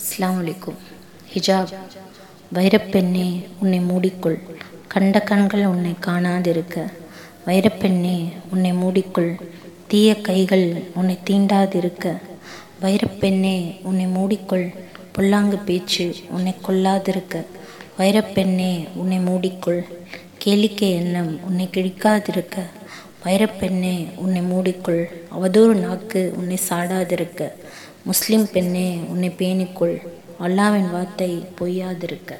அஸ்ஸலாமு அலைக்கும் ஹிஜாப். வைரப்பெண்ணே உன்னை மூடிக்கொள். கண்ட கண்கள் உன்னை காணாதிருக்க. வைரப்பெண்ணே உன்னை மூடிக்கொள். தீய கைகள் உன்னை தீண்டாதிருக்க. வைரப்பெண்ணே உன்னை மூடிக்கொள். பொல்லாங்கு பேச்சு உன்னை கொல்லாதிருக்க. வைரப்பெண்ணே உன்னை மூடிக்கொள். கேளிக்கை எண்ணம் உன்னை கிழிக்காதிருக்க. வைரப்பெண்ணே உன்னை மூடிக்கொள். அவதூறு நாக்கு உன்னை சாடாதிருக்க. முஸ்லிம் பெண்ணே உன்னை பேணிக்கொள். அல்லாவின் வார்த்தை பொய்யாதிருக்க.